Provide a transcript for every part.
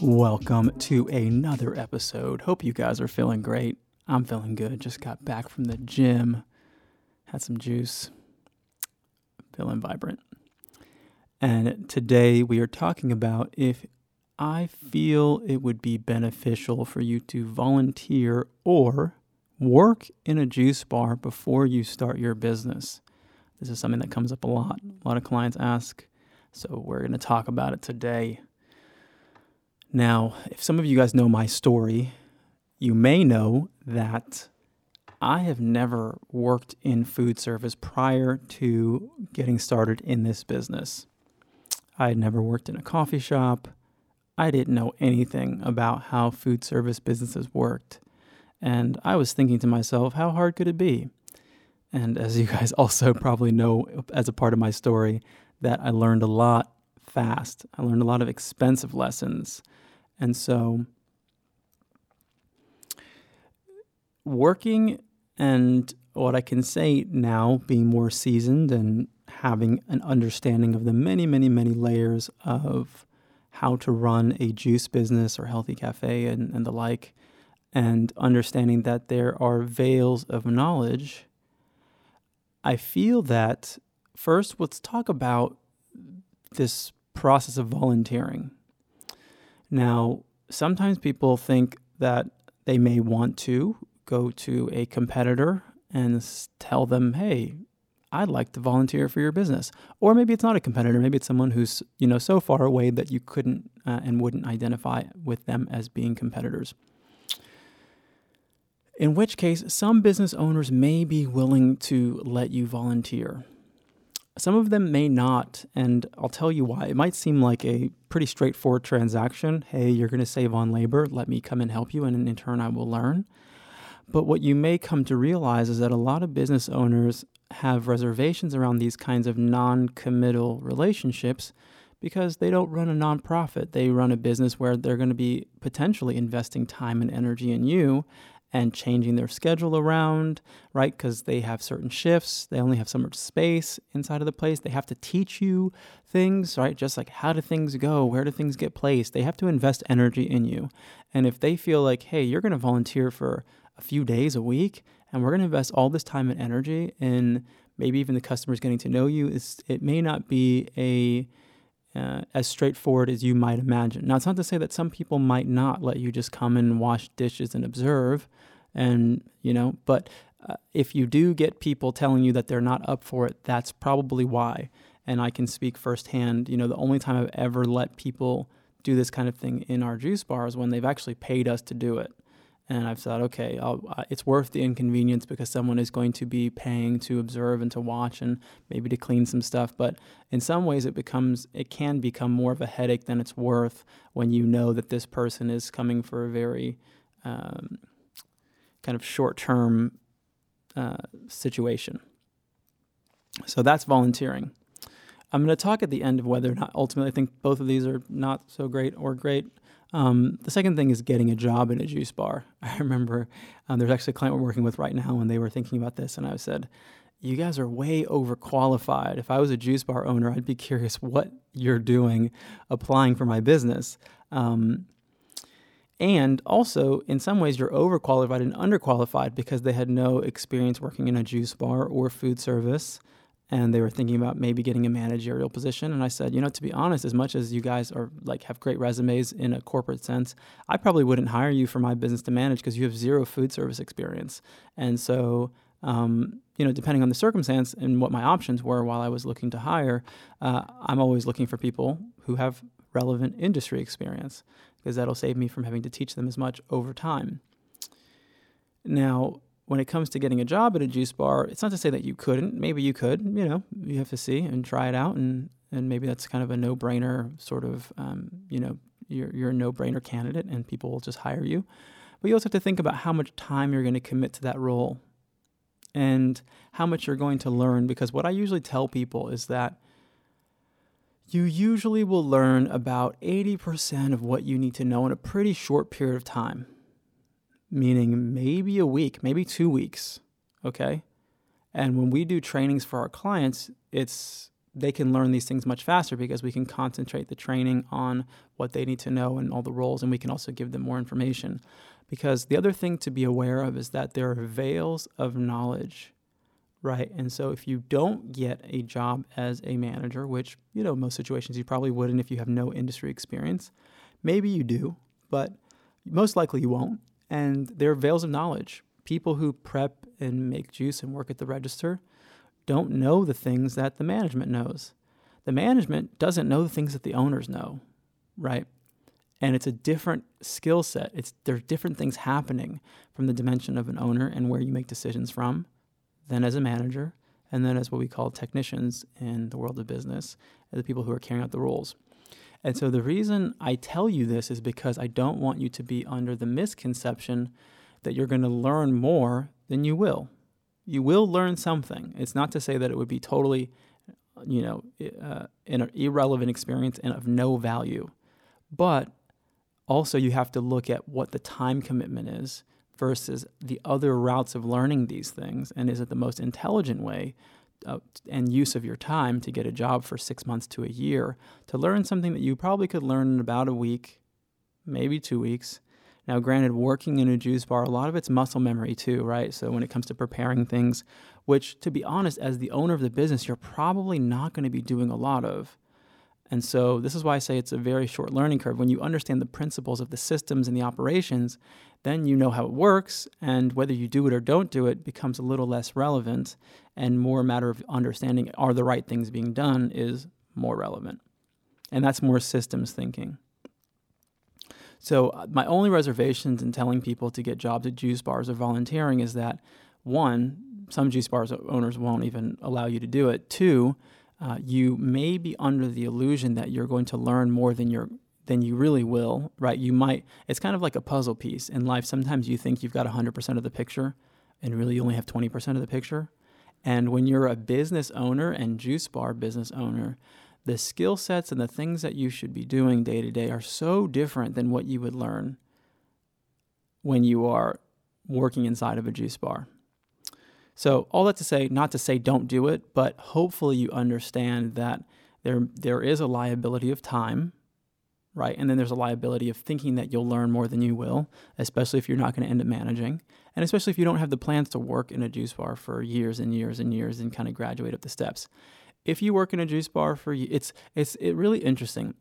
Welcome to another episode. Hope you guys are feeling great. I'm feeling good. Just got back from the gym, had some juice, feeling vibrant. And today we are talking about if I feel it would be beneficial for you to volunteer or work in a juice bar before you start your business. This is something that comes up a lot. A lot of clients ask. So we're going to talk about it today. Now, if some of you guys know my story, you may know that I have never worked in food service prior to getting started in this business. I had never worked in a coffee shop. I didn't know anything about how food service businesses worked. And I was thinking to myself, how hard could it be? And as you guys also probably know as a part of my story, that I learned a lot fast. I learned a lot of expensive lessons and so, working and what I can say now, being more seasoned and having an understanding of the many, many, many layers of how to run a juice business or healthy cafe and, and the like, and understanding that there are veils of knowledge, I feel that first, let's talk about this process of volunteering. Now, sometimes people think that they may want to go to a competitor and tell them, hey, I'd like to volunteer for your business. Or maybe it's not a competitor. Maybe it's someone who's, you know, so far away that you couldn't uh, and wouldn't identify with them as being competitors. In which case, some business owners may be willing to let you volunteer. Some of them may not, and I'll tell you why. It might seem like a pretty straightforward transaction. Hey, you're going to save on labor. Let me come and help you, and in turn, I will learn. But what you may come to realize is that a lot of business owners have reservations around these kinds of non committal relationships because they don't run a nonprofit. They run a business where they're going to be potentially investing time and energy in you and changing their schedule around, right? Because they have certain shifts, they only have so much space inside of the place. They have to teach you things, right? Just like how do things go? Where do things get placed? They have to invest energy in you. And if they feel like, hey, you're going to volunteer for a few days a week, and we're going to invest all this time and energy in maybe even the customers getting to know you, it may not be a uh, as straightforward as you might imagine. Now, it's not to say that some people might not let you just come and wash dishes and observe, and you know, but uh, if you do get people telling you that they're not up for it, that's probably why. And I can speak firsthand. You know, the only time I've ever let people do this kind of thing in our juice bar is when they've actually paid us to do it and I've thought, okay, uh, it's worth the inconvenience because someone is going to be paying to observe and to watch and maybe to clean some stuff. But in some ways, it becomes, it can become more of a headache than it's worth when you know that this person is coming for a very um, kind of short-term uh, situation. So that's volunteering. I'm going to talk at the end of whether or not ultimately I think both of these are not so great or great. Um, the second thing is getting a job in a juice bar. I remember um, there's actually a client we're working with right now, and they were thinking about this, and I said, "You guys are way overqualified. If I was a juice bar owner, I'd be curious what you're doing applying for my business." Um, and also, in some ways, you're overqualified and underqualified because they had no experience working in a juice bar or food service and they were thinking about maybe getting a managerial position. And i said you know to be honest as much as you guys are like have great resumes in a corporate sense i probably wouldn't hire you for my business to manage because you have zero food service experience. And so um, you know depending on the circumstance and what my options were while i was looking to hire uh, i'm always looking for people who have relevant industry experience because that'll save me from having to teach them as much over time. Now when it comes to getting a job at a juice bar, it's not to say that you couldn't. Maybe you could. You know, you have to see and try it out and and maybe that's kind of a no-brainer sort of um, you know you're you're a no-brainer candidate, and people will just hire you. But you also have to think about how much time you're going to commit to that role, and how much you're going to learn. Because what I usually tell people is that you usually will learn about 80% of what you need to know in a pretty short period of time, meaning maybe a week, maybe two weeks. Okay. And when we do trainings for our clients, it's they can learn these things much faster because we can concentrate the training on what they need to know and all the roles, and we can also give them more information. Because the other thing to be aware of is that there are veils of knowledge, right? And so if you don't get a job as a manager, which, you know, most situations you probably wouldn't if you have no industry experience, maybe you do, but most likely you won't. And there are veils of knowledge. People who prep and make juice and work at the register don't know the things that the management knows. The management doesn't know the things that the owners know, right? And it's a different skill set. It's there's different things happening from the dimension of an owner and where you make decisions from than as a manager, and then as what we call technicians in the world of business, the people who are carrying out the roles. And so the reason I tell you this is because I don't want you to be under the misconception that you're going to learn more than you will you will learn something. It's not to say that it would be totally, you know, uh, an irrelevant experience and of no value, but also you have to look at what the time commitment is versus the other routes of learning these things, and is it the most intelligent way uh, and use of your time to get a job for six months to a year to learn something that you probably could learn in about a week, maybe two weeks, now, granted, working in a juice bar, a lot of it's muscle memory too, right? So when it comes to preparing things, which to be honest, as the owner of the business, you're probably not going to be doing a lot of. And so this is why I say it's a very short learning curve. When you understand the principles of the systems and the operations, then you know how it works, and whether you do it or don't do it becomes a little less relevant and more a matter of understanding are the right things being done is more relevant. And that's more systems thinking. So uh, my only reservations in telling people to get jobs at juice bars or volunteering is that one, some juice bars owners won't even allow you to do it. Two, uh, you may be under the illusion that you're going to learn more than you're than you really will, right? You might. It's kind of like a puzzle piece in life. Sometimes you think you've got 100% of the picture, and really you only have 20% of the picture. And when you're a business owner and juice bar business owner, the skill sets and the things that you should be doing day to day are so different than what you would learn when you are working inside of a juice bar. So, all that to say, not to say don't do it, but hopefully you understand that there, there is a liability of time, right? And then there's a liability of thinking that you'll learn more than you will, especially if you're not going to end up managing. And especially if you don't have the plans to work in a juice bar for years and years and years and kind of graduate up the steps if you work in a juice bar for it's it's it really interesting.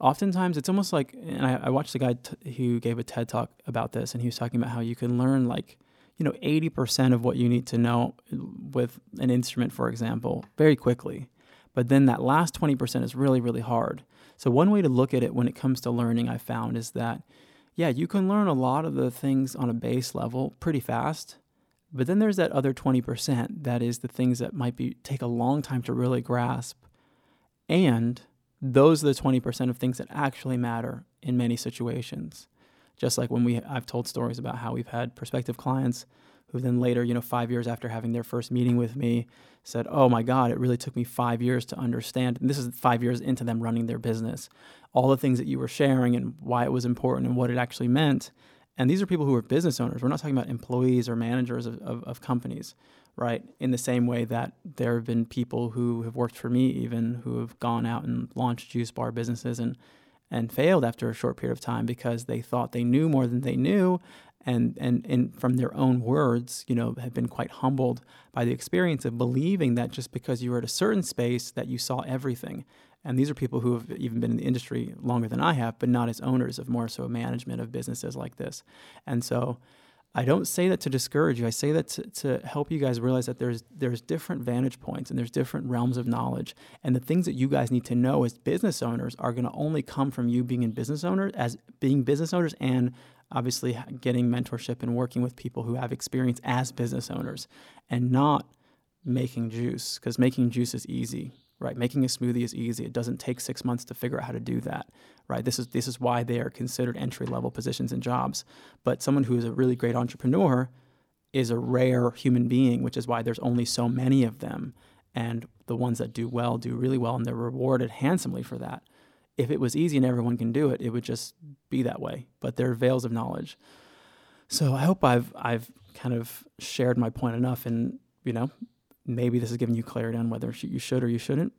Oftentimes, it's almost like, and I, I watched a guy t- who gave a TED talk about this, and he was talking about how you can learn like you know 80% of what you need to know with an instrument for example very quickly but then that last 20% is really really hard so one way to look at it when it comes to learning i found is that yeah you can learn a lot of the things on a base level pretty fast but then there's that other 20% that is the things that might be take a long time to really grasp. And those are the 20% of things that actually matter in many situations. Just like when we I've told stories about how we've had prospective clients who then later, you know, 5 years after having their first meeting with me said, "Oh my god, it really took me 5 years to understand." And this is 5 years into them running their business. All the things that you were sharing and why it was important and what it actually meant and these are people who are business owners. We're not talking about employees or managers of, of, of, companies, right? In the same way that there have been people who have worked for me, even who have gone out and launched juice bar businesses and and failed after a short period of time because they thought they knew more than they knew, and and and from their own words, you know, have been quite humbled by the experience of believing that just because you were at a certain space that you saw everything and these are people who have even been in the industry longer than I have, but not as owners of more so management of businesses like this. And so I don't say that to discourage you. I say that to, to help you guys realize that there's there's different vantage points and there's different realms of knowledge. And the things that you guys need to know as business owners are going to only come from you being in business owners as being business owners and obviously getting mentorship and working with people who have experience as business owners and not making juice because making juice is easy right? Making a smoothie is easy. It doesn't take six months to figure out how to do that, right? This is this is why they are considered entry level positions and jobs. But someone who is a really great entrepreneur is a rare human being, which is why there's only so many of them. And the ones that do well do really well, and they're rewarded handsomely for that. If it was easy and everyone can do it, it would just be that way. But there are veils of knowledge. So I hope I've I've kind of shared my point enough, and you know maybe this is giving you clarity on whether you should or you shouldn't.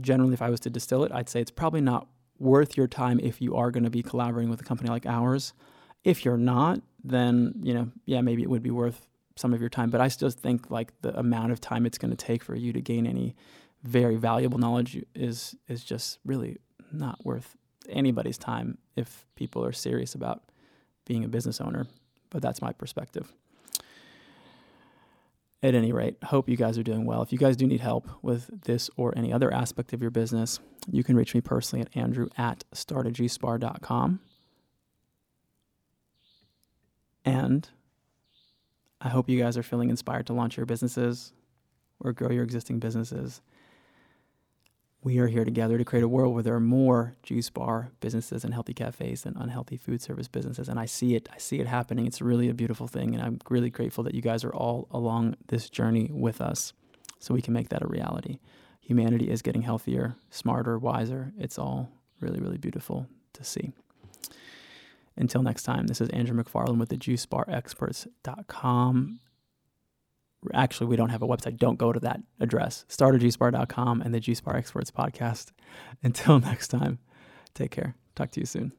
Generally, if I was to distill it, I'd say it's probably not worth your time if you are going to be collaborating with a company like ours. If you're not, then, you know, yeah, maybe it would be worth some of your time. But I still think like the amount of time it's going to take for you to gain any very valuable knowledge is is just really not worth anybody's time if people are serious about being a business owner. But that's my perspective at any rate, hope you guys are doing well. If you guys do need help with this or any other aspect of your business, you can reach me personally at andrew at startajuicebar.com. And I hope you guys are feeling inspired to launch your businesses or grow your existing businesses we are here together to create a world where there are more juice bar businesses and healthy cafes than unhealthy food service businesses. And I see it. I see it happening. It's really a beautiful thing. And I'm really grateful that you guys are all along this journey with us so we can make that a reality. Humanity is getting healthier, smarter, wiser. It's all really, really beautiful to see. Until next time, this is Andrew McFarlane with the juicebarexperts.com actually we don't have a website. Don't go to that address. Startajuicebar.com and the bar experts podcast. Until next time take care. Talk to you soon